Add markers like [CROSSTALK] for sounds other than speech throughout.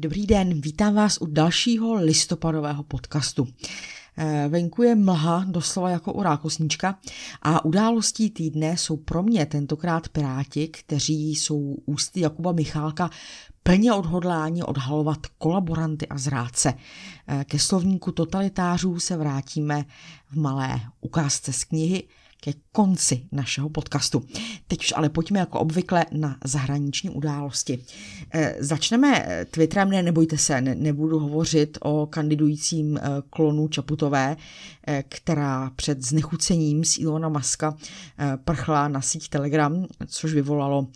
Dobrý den, vítám vás u dalšího listopadového podcastu. Eh, venku je mlha, doslova jako u rákosníčka a událostí týdne jsou pro mě tentokrát piráti, kteří jsou ústy Jakuba Michálka plně odhodláni odhalovat kolaboranty a zrádce. Eh, ke slovníku totalitářů se vrátíme v malé ukázce z knihy ke konci našeho podcastu. Teď už ale pojďme jako obvykle na zahraniční události. E, začneme Twitterem, ne, nebojte se, ne, nebudu hovořit o kandidujícím e, klonu Čaputové, e, která před znechucením z Ilona Maska e, prchla na síť Telegram, což vyvolalo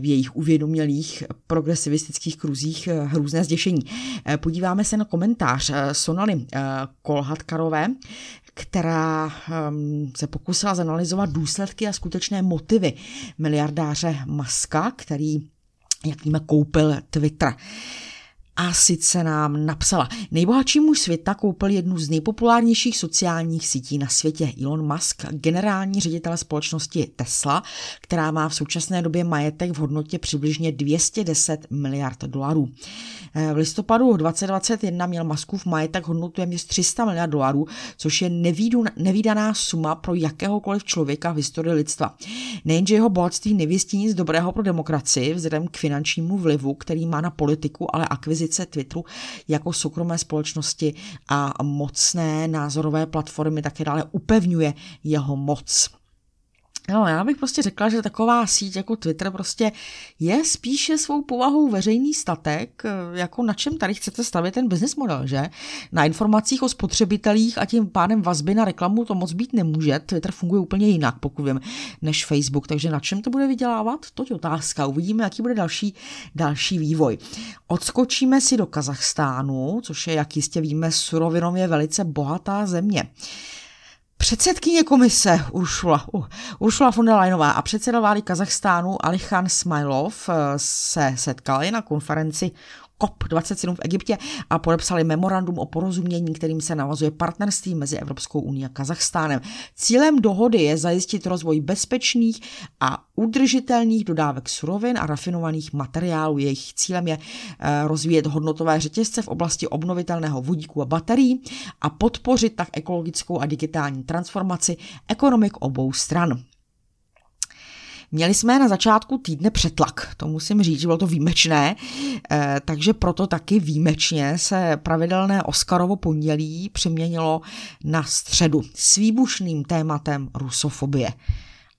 v jejich uvědomělých progresivistických kruzích hrůzné zděšení. Podíváme se na komentář Sonaly Kolhatkarové, která um, se pokusila zanalizovat důsledky a skutečné motivy miliardáře Maska, který, jak víme, koupil Twitter. A sice nám napsala, nejbohatší muž světa koupil jednu z nejpopulárnějších sociálních sítí na světě. Elon Musk, generální ředitel společnosti Tesla, která má v současné době majetek v hodnotě přibližně 210 miliard dolarů. Eh, v listopadu 2021 měl Muskův majetek hodnotu téměř 300 miliard dolarů, což je nevýdaná suma pro jakéhokoliv člověka v historii lidstva. Nejenže jeho bohatství nevěstí nic dobrého pro demokracii vzhledem k finančnímu vlivu, který má na politiku, ale akvizici akvizice Twitteru jako soukromé společnosti a mocné názorové platformy také dále upevňuje jeho moc. No, já bych prostě řekla, že taková síť jako Twitter prostě je spíše svou povahou veřejný statek, jako na čem tady chcete stavět ten business model, že? Na informacích o spotřebitelích a tím pádem vazby na reklamu to moc být nemůže. Twitter funguje úplně jinak, pokud vím, než Facebook, takže na čem to bude vydělávat? To je otázka. Uvidíme, jaký bude další, další vývoj. Odskočíme si do Kazachstánu, což je, jak jistě víme, surovinově velice bohatá země. Předsedkyně komise Uršula, uh, Uršula von der Leyenová a předseda vlády Kazachstánu Alichan Smajlov eh, se setkali na konferenci COP27 v Egyptě a podepsali memorandum o porozumění, kterým se navazuje partnerství mezi Evropskou unii a Kazachstánem. Cílem dohody je zajistit rozvoj bezpečných a udržitelných dodávek surovin a rafinovaných materiálů. Jejich cílem je eh, rozvíjet hodnotové řetězce v oblasti obnovitelného vodíku a baterií a podpořit tak ekologickou a digitální transformaci ekonomik obou stran. Měli jsme na začátku týdne přetlak, to musím říct, že bylo to výjimečné, eh, takže proto taky výjimečně se pravidelné Oscarovo pondělí přeměnilo na středu s výbušným tématem rusofobie.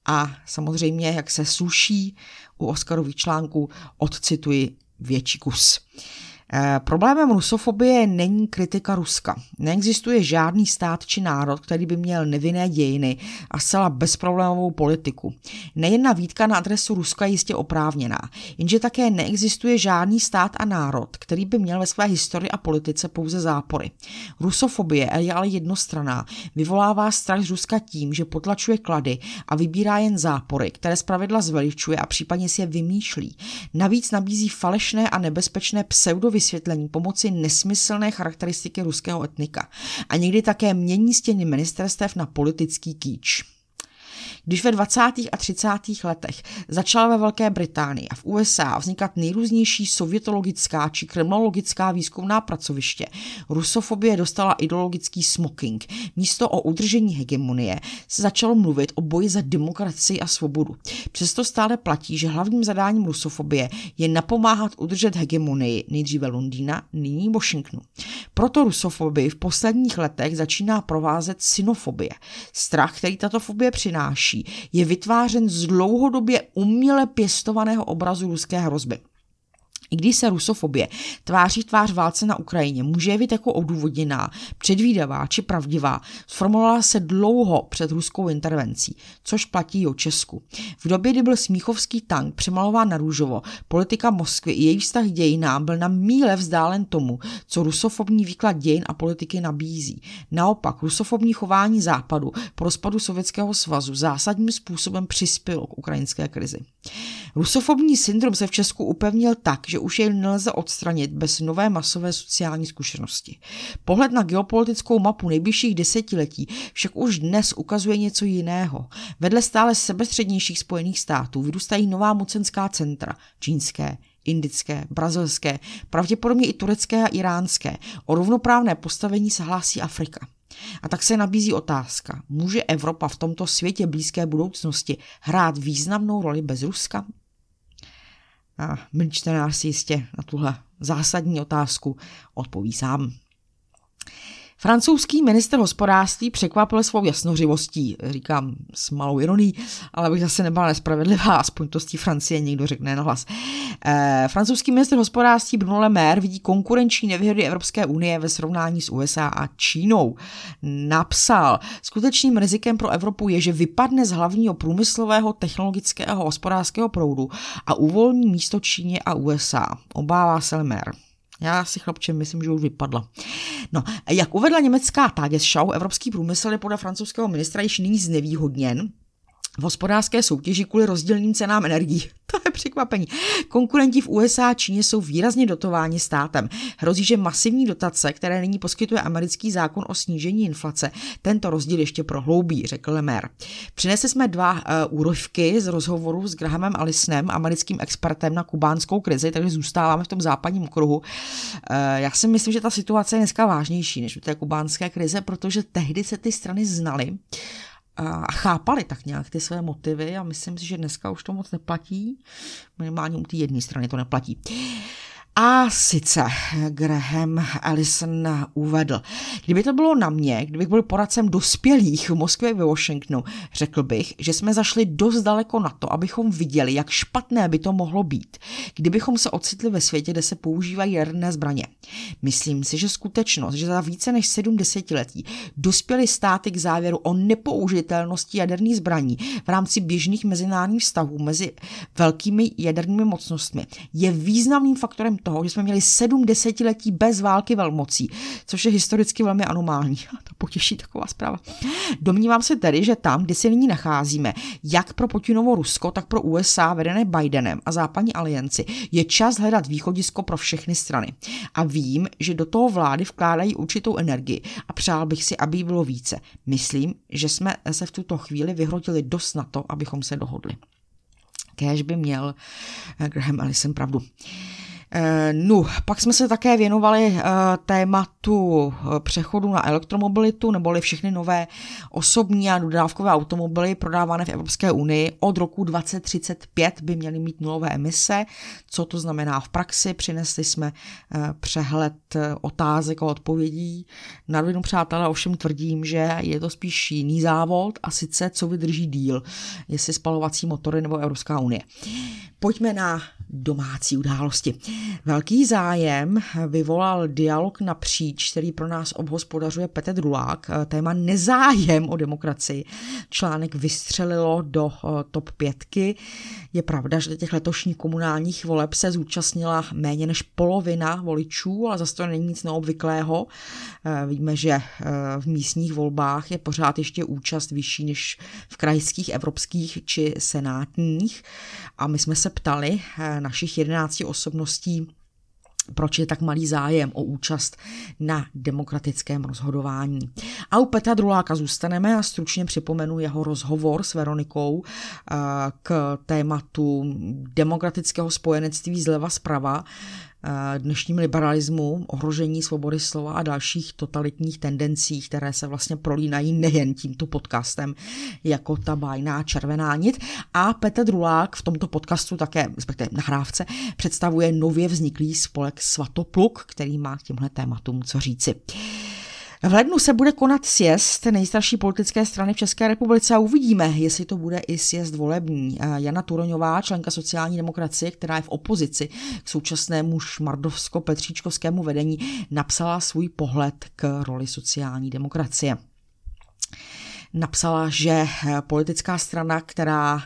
A samozřejmě, jak se suší u Oscarových článků, odcituji větší kus. Eh, problémem rusofobie není kritika Ruska. Neexistuje žádný stát či národ, který by měl nevinné dějiny a zcela bezproblémovou politiku. Nejedna výtka na adresu Ruska je jistě oprávněná, jenže také neexistuje žádný stát a národ, který by měl ve své historii a politice pouze zápory. Rusofobie je ale jednostraná, vyvolává strach z Ruska tím, že potlačuje klady a vybírá jen zápory, které zpravidla zveličuje a případně si je vymýšlí. Navíc nabízí falešné a nebezpečné pseudo vysvětlení pomoci nesmyslné charakteristiky ruského etnika a někdy také mění stěny ministerstev na politický kýč. Když ve 20. a 30. letech začala ve Velké Británii a v USA vznikat nejrůznější sovětologická či kremlologická výzkumná pracoviště, rusofobie dostala ideologický smoking. Místo o udržení hegemonie se začalo mluvit o boji za demokracii a svobodu. Přesto stále platí, že hlavním zadáním rusofobie je napomáhat udržet hegemonii nejdříve Londýna, nyní Washingtonu. Proto rusofobii v posledních letech začíná provázet synofobie. Strach, který tato fobie přináší, je vytvářen z dlouhodobě uměle pěstovaného obrazu ruské hrozby. I když se rusofobie tváří tvář válce na Ukrajině může být jako odůvodněná, předvídavá či pravdivá, sformulovala se dlouho před ruskou intervencí, což platí o Česku. V době, kdy byl smíchovský tank přemalován na růžovo, politika Moskvy i její vztah dějinám byl na míle vzdálen tomu, co rusofobní výklad dějin a politiky nabízí. Naopak, rusofobní chování západu po rozpadu Sovětského svazu zásadním způsobem přispělo k ukrajinské krizi. Rusofobní syndrom se v Česku upevnil tak, že už jej nelze odstranit bez nové masové sociální zkušenosti. Pohled na geopolitickou mapu nejbližších desetiletí však už dnes ukazuje něco jiného. Vedle stále sebestřednějších spojených států vyrůstají nová mocenská centra, čínské, indické, brazilské, pravděpodobně i turecké a iránské. O rovnoprávné postavení se hlásí Afrika. A tak se nabízí otázka, může Evropa v tomto světě blízké budoucnosti hrát významnou roli bez Ruska? A milý čtenář si jistě na tuhle zásadní otázku odpoví sám. Francouzský minister hospodářství překvapil svou jasnořivostí, říkám s malou ironií, ale bych zase nebyla nespravedlivá, aspoň to z té Francie někdo řekne na hlas. E, francouzský minister hospodářství Bruno Le Maire vidí konkurenční nevýhody Evropské unie ve srovnání s USA a Čínou. Napsal, skutečným rizikem pro Evropu je, že vypadne z hlavního průmyslového, technologického a hospodářského proudu a uvolní místo Číně a USA. Obává se Le Maire. Já si chlapče myslím, že už vypadla. No, jak uvedla německá Tagesschau, evropský průmysl je podle francouzského ministra již nyní znevýhodněn v hospodářské soutěži kvůli rozdílným cenám energií. [LAUGHS] To je překvapení. Konkurenti v USA a Číně jsou výrazně dotováni státem. Hrozí, že masivní dotace, které nyní poskytuje americký zákon o snížení inflace, tento rozdíl ještě prohloubí, řekl Lemer. Přinesli jsme dva uh, úrovky z rozhovoru s Grahamem Allisnem, americkým expertem na kubánskou krizi, takže zůstáváme v tom západním kruhu. Uh, já si myslím, že ta situace je dneska vážnější než u té kubánské krize, protože tehdy se ty strany znaly a chápali tak nějak ty své motivy a myslím si, že dneska už to moc neplatí. Minimálně u té jedné strany to neplatí. A sice Graham Allison uvedl, kdyby to bylo na mě, kdybych byl poradcem dospělých v Moskvě ve Washingtonu, řekl bych, že jsme zašli dost daleko na to, abychom viděli, jak špatné by to mohlo být, kdybychom se ocitli ve světě, kde se používají jaderné zbraně. Myslím si, že skutečnost, že za více než sedm desetiletí dospěly státy k závěru o nepoužitelnosti jaderných zbraní v rámci běžných mezinárodních vztahů mezi velkými jadernými mocnostmi, je významným faktorem toho, že jsme měli sedm desetiletí bez války velmocí, což je historicky velmi anomální. [LAUGHS] To potěší taková zpráva. Domnívám se tedy, že tam, kde se nyní nacházíme, jak pro Putinovo Rusko, tak pro USA vedené Bidenem a západní alianci, je čas hledat východisko pro všechny strany. A vím, že do toho vlády vkládají určitou energii a přál bych si, aby jí bylo více. Myslím, že jsme se v tuto chvíli vyhrotili dost na to, abychom se dohodli. Kéž by měl Graham Allison pravdu. Eh, no, pak jsme se také věnovali uh, tématu eh, přechodu na elektromobilitu, neboli všechny nové osobní a dodávkové automobily prodávané v Evropské unii od roku 2035 by měly mít nulové emise. Co to znamená v praxi? Přinesli jsme přehled otázek a odpovědí. Na rovinu přátelé ovšem tvrdím, že je to spíš jiný závod a sice co vydrží díl, jestli spalovací motory nebo Evropská unie. Pojďme na domácí události. Velký zájem vyvolal dialog napříč, který pro nás obhospodařuje Petr Drulák, téma nezájem o demokracii. Článek vystřelilo do eh, top pětky. Je pravda, že těch letošních komunálních voleb se zúčastnila méně než polovina voličů, ale zase to není nic neobvyklého. Eh, víme, že eh, v místních volbách je pořád ještě účast vyšší než v krajských, evropských či senátních. A my jsme se ptali našich 11 osobností, proč je tak malý zájem o účast na demokratickém rozhodování. A u Petra Druláka zůstaneme a stručně připomenu jeho rozhovor s Veronikou eh, k tématu demokratického spojenectví zleva zprava, dnešním liberalismu, ohrožení svobody slova a dalších totalitních tendencí, které se vlastně prolínají nejen tímto podcastem, jako ta bajná červená nit. A Petr Drulák v tomto podcastu také, respektive nahrávce, představuje nově vzniklý spolek Svatopluk, který má k těmhle tématům co říci. V lednu se bude konat sjezd nejstarší politické strany v České republice a uvidíme, jestli to bude i sjezd volební. Jana Turoňová, členka sociální demokracie, která je v opozici k současnému šmardovsko-petříčkovskému vedení, napsala svůj pohled k roli sociální demokracie. Napsala, že politická strana, která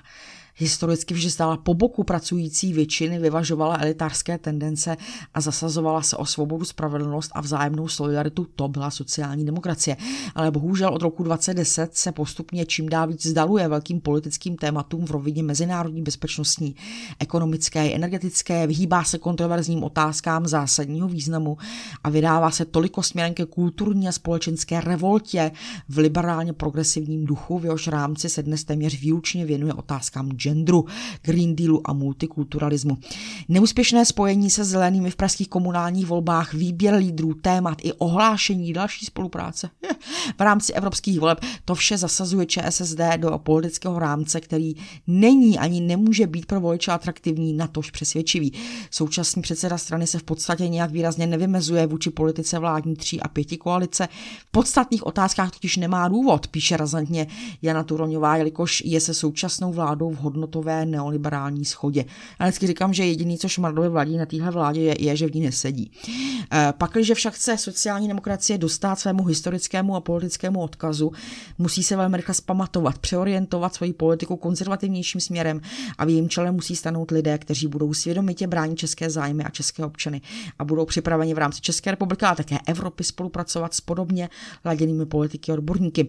historicky vždy stála po boku pracující většiny, vyvažovala elitářské tendence a zasazovala se o svobodu, spravedlnost a vzájemnou solidaritu. To byla sociální demokracie. Ale bohužel od roku 2010 se postupně čím dál víc zdaluje velkým politickým tématům v rovině mezinárodní bezpečnostní, ekonomické, energetické, vyhýbá se kontroverzním otázkám zásadního významu a vydává se toliko směrem ke kulturní a společenské revoltě v liberálně progresivním duchu, v jehož rámci se dnes téměř výlučně věnuje otázkám genderu, Green Dealu a multikulturalismu. Neúspěšné spojení se zelenými v pražských komunálních volbách, výběr lídrů, témat i ohlášení další spolupráce v rámci evropských voleb, to vše zasazuje ČSSD do politického rámce, který není ani nemůže být pro voliče atraktivní, natož přesvědčivý. Současný předseda strany se v podstatě nějak výrazně nevymezuje vůči politice vládní tří a pěti koalice. V podstatných otázkách totiž nemá důvod, píše razantně Jana Turoňová, jelikož je se současnou vládou v hodnotové neoliberální schodě. A vždycky říkám, že jediný, co Šmardovi vládí na téhle vládě, je, je, že v ní nesedí. E, pakliže však chce sociální demokracie dostat svému historickému a politickému odkazu, musí se velmi rychle spamatovat, přeorientovat svoji politiku konzervativnějším směrem a v jejím čele musí stanout lidé, kteří budou svědomitě bránit české zájmy a české občany a budou připraveni v rámci České republiky a také Evropy spolupracovat s podobně laděnými politiky a odborníky.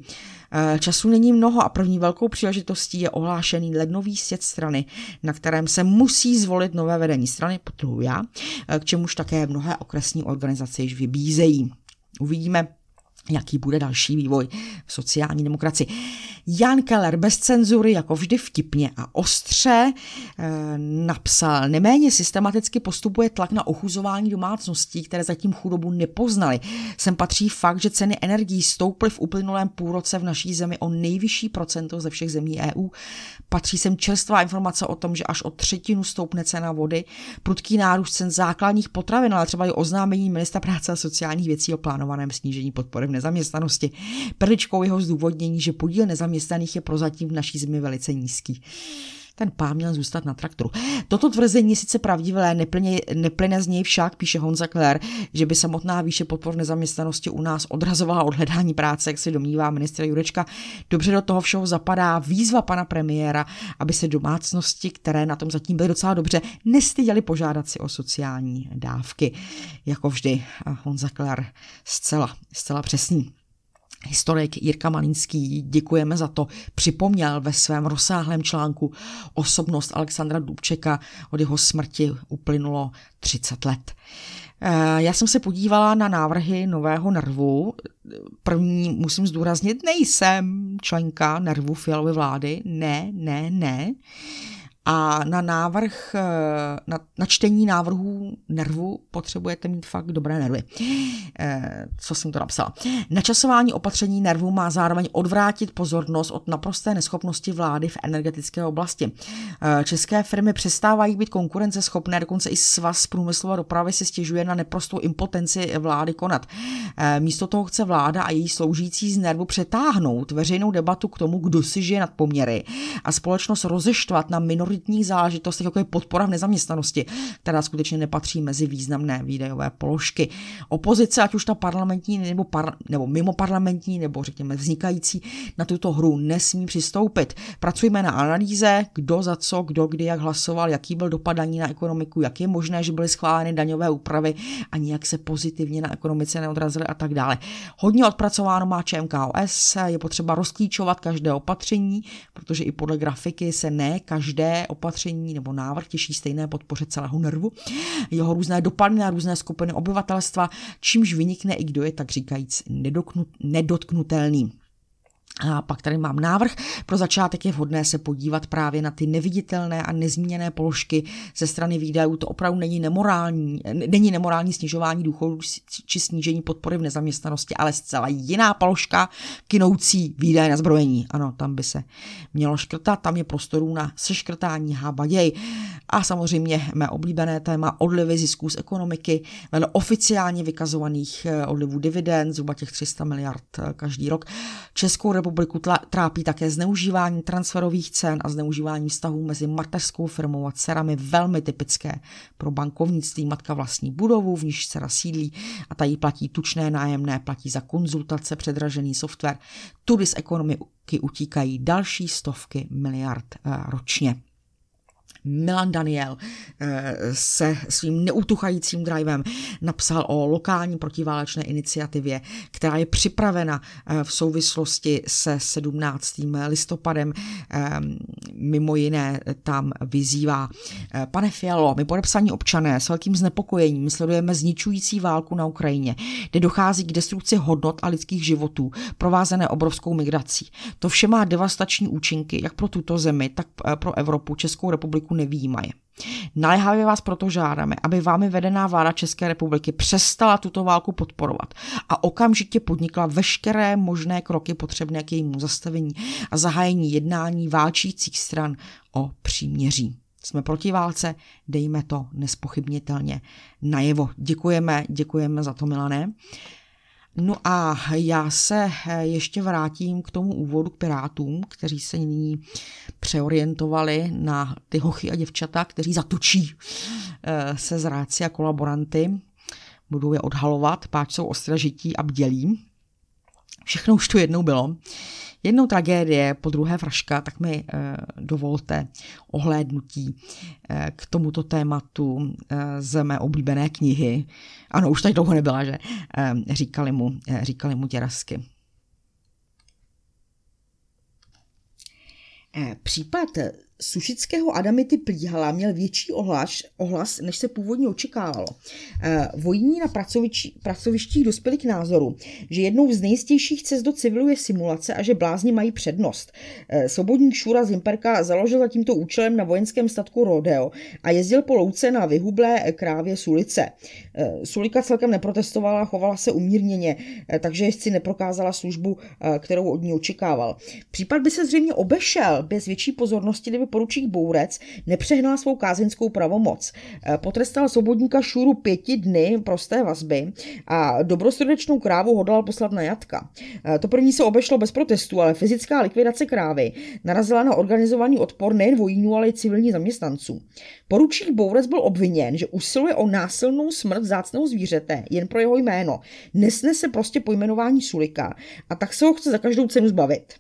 E, času není mnoho a první velkou příležitostí je ohlášený lednový svět strany, na kterém se musí zvolit nové vedení strany, potrhuji já, k čemuž také mnohé okresní organizace již vybízejí. Uvidíme, jaký bude další vývoj v sociální demokracii. Jan Keller bez cenzury, jako vždy vtipně a ostře, eh, napsal, neméně systematicky postupuje tlak na ochuzování domácností, které zatím chudobu nepoznali. Sem patří fakt, že ceny energií stouply v uplynulém půlroce v naší zemi o nejvyšší procento ze všech zemí EU. Patří sem čerstvá informace o tom, že až o třetinu stoupne cena vody, prudký nárůst cen základních potravin, ale třeba i oznámení ministra práce a sociálních věcí o plánovaném snížení podpory v nezaměstnanosti. Perličkou jeho zdůvodnění, že podíl nezaměstnaných je prozatím v naší zemi velice nízký ten pán měl zůstat na traktoru. Toto tvrzení je sice pravdivé, neplyne, neplyne z něj však, píše Honza Kler, že by samotná výše podpor nezaměstnanosti u nás odrazovala od hledání práce, jak se domnívá ministr Jurečka. Dobře do toho všeho zapadá výzva pana premiéra, aby se domácnosti, které na tom zatím byly docela dobře, nestyděli požádat si o sociální dávky. Jako vždy Honza Kler zcela, zcela přesný. Historik Jirka Malinský, děkujeme za to, připomněl ve svém rozsáhlém článku osobnost Alexandra Dubčeka. Od jeho smrti uplynulo 30 let. Eh, já jsem se podívala na návrhy nového nervu. První musím zdůraznit, nejsem členka nervu fialové vlády. Ne, ne, ne. A na návrh, eh, na, na čtení návrhů nervu potřebujete mít fakt dobré nervy. Eh, co jsem to napsala? Načasování opatření nervu má zároveň odvrátit pozornost od naprosté neschopnosti vlády v energetické oblasti. Eh, české firmy přestávají být konkurenceschopné, dokonce i svaz průmyslové dopravy se stěžuje na neprostou impotenci vlády konat. Místo toho chce vláda a její sloužící z nervu přetáhnout veřejnou debatu k tomu, kdo si žije nad poměry a společnost rozeštvat na minoritní prioritních záležitostech, jako je podpora v nezaměstnanosti, která skutečně nepatří mezi významné výdajové položky. Opozice, ať už ta parlamentní nebo, par, nebo mimo parlamentní, nebo řekněme vznikající, na tuto hru nesmí přistoupit. Pracujeme na analýze, kdo za co, kdo kdy jak hlasoval, jaký byl dopad daní na ekonomiku, jak je možné, že byly schváleny daňové úpravy a nijak se pozitivně na ekonomice neodrazily a tak dále. Hodně odpracováno má ČMKOS, je potřeba rozklíčovat každé opatření, protože i podle grafiky se ne každé opatření nebo návrh těší stejné podpoře celého nervu, jeho různé dopady na různé skupiny obyvatelstva, čímž vynikne i kdo je tak říkajíc nedotknutelný. A pak tady mám návrh. Pro začátek je vhodné se podívat právě na ty neviditelné a nezmíněné položky ze strany výdajů. To opravdu není nemorální, není nemorální snižování důchodů či snížení podpory v nezaměstnanosti, ale zcela jiná položka kinoucí výdaje na zbrojení. Ano, tam by se mělo škrtat, tam je prostorů na seškrtání hábaděj. A samozřejmě mé oblíbené téma odlivy zisků z ekonomiky, vedle oficiálně vykazovaných eh, odlivů dividend, zhruba těch 300 miliard eh, každý rok. Českou republiku trápí také zneužívání transferových cen a zneužívání vztahů mezi mateřskou firmou a dcerami velmi typické pro bankovnictví. Matka vlastní budovu, v níž dcera sídlí a tady platí tučné nájemné, platí za konzultace, předražený software. Tudy z ekonomiky utíkají další stovky miliard eh, ročně. Milan Daniel eh, se svým neutuchajícím drivem napsal o lokální protiválečné iniciativě, která je připravena eh, v souvislosti se 17. listopadem. Eh, mimo jiné tam vyzývá Pane Fialo, my podepsaní občané s velkým znepokojením sledujeme zničující válku na Ukrajině, kde dochází k destrukci hodnot a lidských životů, provázené obrovskou migrací. To vše má devastační účinky jak pro tuto zemi, tak pro Evropu, Českou republiku nevýjímaje. Naléhavě vás proto žádáme, aby vámi vedená vláda České republiky přestala tuto válku podporovat a okamžitě podnikla veškeré možné kroky potřebné k jejímu zastavení a zahájení jednání válčících stran o příměří. Jsme proti válce, dejme to nespochybnitelně najevo. Děkujeme, děkujeme za to, Milané. No a já se eh, ještě vrátím k tomu úvodu k Pirátům, kteří se nyní přeorientovali na ty hochy a děvčata, kteří zatočí eh, se zráci a kolaboranty. Budou je odhalovat, páč jsou ostražití a bdělí. Všechno už tu jednou bylo. Jednou tragédie, po druhé vražka, tak mi eh, dovolte ohlédnutí eh, k tomuto tématu eh, z mé oblíbené knihy. Ano, už tak dlouho nebyla, že říkali mu, říkali mu těrasky. Eh, případ Sušického Adamity Plíhala měl větší ohlas, ohlas, než se původně očekávalo. Eh, Vojní na pracovištích dospěli k názoru, že jednou z nejistějších cest do civilu je simulace a že blázni mají přednost. Eh, svobodník Šura Zimperka založil za tímto účelem na vojenském statku Rodeo a jezdil po louce na vyhublé krávě Sulice. Eh, Sulika celkem neprotestovala, chovala se umírněně, takže jezdci neprokázala službu, kterou od ní očekával. Případ by se zřejmě obešel bez větší pozornosti, kdyby poručík Bourec nepřehnal svou kázeňskou pravomoc. Eh, potrestal svobodníka Šuru pěti dny prosté vazby a dobrosrdečnou krávu hodlal poslat na jatka. Eh, to první se obešlo bez protestu, ale fyzická likvidace krávy narazila na organizovaný odpor nejen vojínů, ale i civilních zaměstnanců. Poručík Bourec byl obviněn, že usiluje o násilnou smrt zácného zvířete jen pro jeho jméno. Nesnese prostě pojmenování Sulika a tak se ho chce za každou cenu zbavit.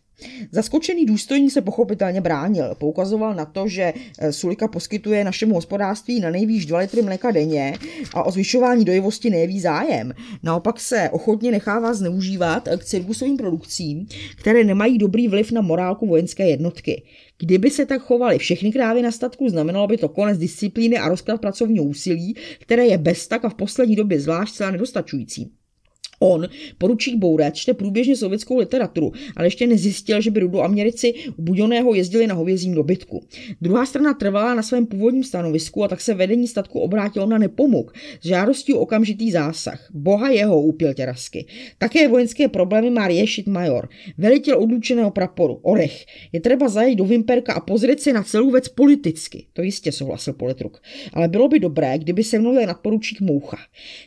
Zaskočený důstojník se pochopitelně bránil. Poukazoval na to, že eh, Sulika poskytuje našemu hospodářství na nejvýš 2 litry mléka denně a o zvyšování dojivosti nejeví zájem. Naopak se ochotně nechává zneužívat k cirkusovým produkcím, které nemají dobrý vliv na morálku vojenské jednotky. Kdyby se tak chovaly všechny krávy na statku, znamenalo by to konec disciplíny a rozklad pracovního úsilí, které je bez tak a v poslední době zvlášť celá nedostačující. On, poručík Bourec, čte průběžně sovětskou literaturu, ale ještě nezjistil, že by rudoaměrici u Buděného jezdili na hovězím dobytku. Druhá strana trvala na svém původním stanovisku a tak se vedení statku obrátilo na nepomuk s žádostí o okamžitý zásah. Boha jeho, úpil těrasky. Také vojenské problémy má řešit major. Velitel odlučeného praporu, Orech. Je třeba zajít do Vimperka a pozrieť se na celou věc politicky. To jistě souhlasil politruk. Ale bylo by dobré, kdyby se mnou nadporučík Moucha.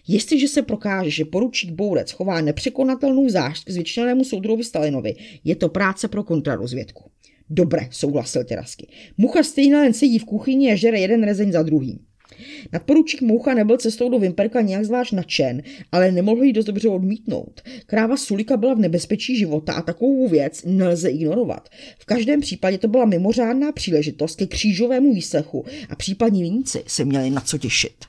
Jestliže se prokáže, že poručík Bourec Borec chová nepřekonatelnou zášť k zvětšenému soudruhovi Stalinovi, je to práce pro kontrarozvědku. Dobré, souhlasil Terasky. Mucha stejně jen sedí v kuchyni a žere jeden rezeň za druhým. Nadporučík Moucha nebyl cestou do Vimperka nějak zvlášť nadšen, ale nemohl ji dost dobře odmítnout. Kráva Sulika byla v nebezpečí života a takovou věc nelze ignorovat. V každém případě to byla mimořádná příležitost ke křížovému výslechu a případní vinci se měli na co těšit.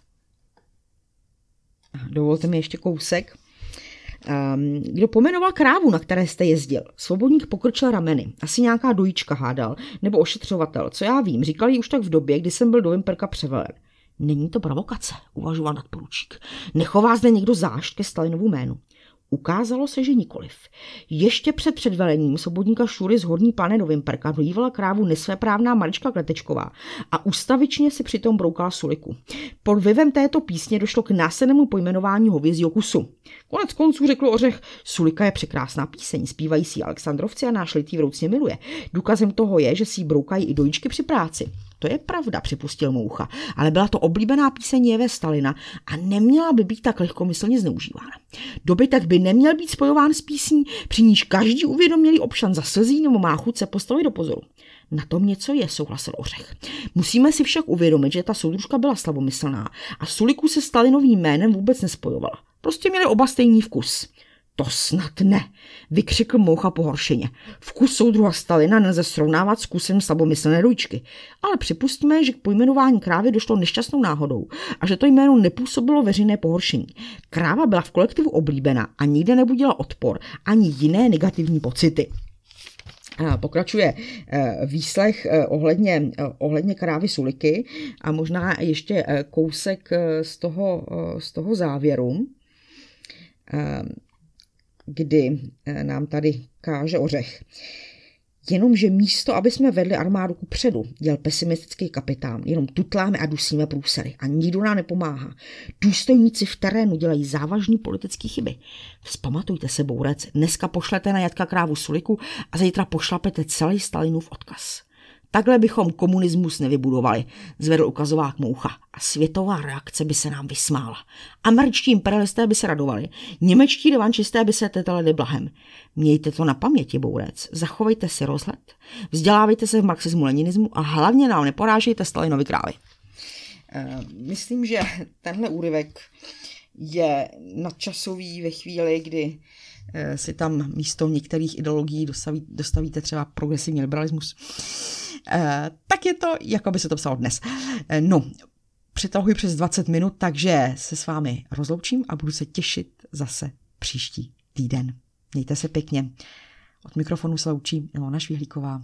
Dovolte mi ještě kousek. Um, kdo pomenoval krávu, na které jste jezdil? Svobodník pokrčil rameny. Asi nějaká dojíčka hádal, nebo ošetřovatel, co já vím, říkali už tak v době, kdy jsem byl do Vimperka převelen. Není to provokace, uvažoval nadporučík. Nechová zde někdo zášť ke Stalinovu jménu. Ukázalo se, že nikoliv. Ještě před předvelením svobodníka Šury z Horní páne do Vimperka vlívala krávu nesvéprávná Marička Kletečková a ustavičně si přitom broukala suliku. Pod vivem této písně došlo k následnému pojmenování hovězího kusu. Konec konců řekl Ořech, Sulika je překrásná píseň, zpívající Alexandrovci a náš litý vroucně miluje. Důkazem toho je, že si ji broukají i dojičky při práci. To je pravda, připustil Moucha, ale byla to oblíbená píseň Jeve Stalina a neměla by být tak lehkomyslně zneužívána. Dobytek by neměl být spojován s písní, při níž každý uvědomělý občan za slzí nebo má chuť se postavit do pozoru. Na tom něco je, souhlasil Ořech. Musíme si však uvědomit, že ta soudružka byla slavomyslná a Suliku se Stalinovým jménem vůbec nespojovala. Prostě měli oba stejný vkus. To snad ne, vykřikl Moucha pohoršeně. Vkus soudruha Stalina nelze srovnávat s kusem slabomyslné dojčky, ale připustíme, že k pojmenování krávy došlo nešťastnou náhodou a že to jméno nepůsobilo veřejné pohoršení. Kráva byla v kolektivu oblíbena a nikde nebudila odpor ani jiné negativní pocity. Pokračuje eh, výslech eh, ohledně, eh, ohledně krávy Suliky a možná ještě kousek z toho, z toho závěru kdy eh, nám tady káže ořech. Jenomže místo, aby jsme vedli armádu ku předu, děl pesimistický kapitán, jenom tutláme a dusíme průsery a nikdo nám nepomáhá. Důstojníci v terénu dělají závažné politické chyby. Vzpamatujte se, Bourec, dneska pošlete na Jatka krávu Suliku a zítra pošlapete celý Stalinův odkaz. Takhle bychom komunismus nevybudovali, zvedl ukazovák Moucha a světová reakce by se nám vysmála. Američtí imperialisté by se radovali, němečtí revančisté by se tetali blahem. Mějte to na paměti, Bourec, zachovejte si rozhled, vzdělávejte se v marxismu, leninismu a hlavně nám neporážejte Stalinovi krávy. Eh, myslím, že tenhle úryvek je nadčasový ve chvíli, kdy eh, si tam místo některých ideologií dostaví, dostavíte třeba progresivní liberalismus. Eh, tak je to, jako by se to psalo dnes. Eh, no, přetahuji přes 20 minut, takže se s vámi rozloučím a budu se těšit zase příští týden. Mějte se pěkně. Od mikrofonu se loučí Ilona Švihlíková.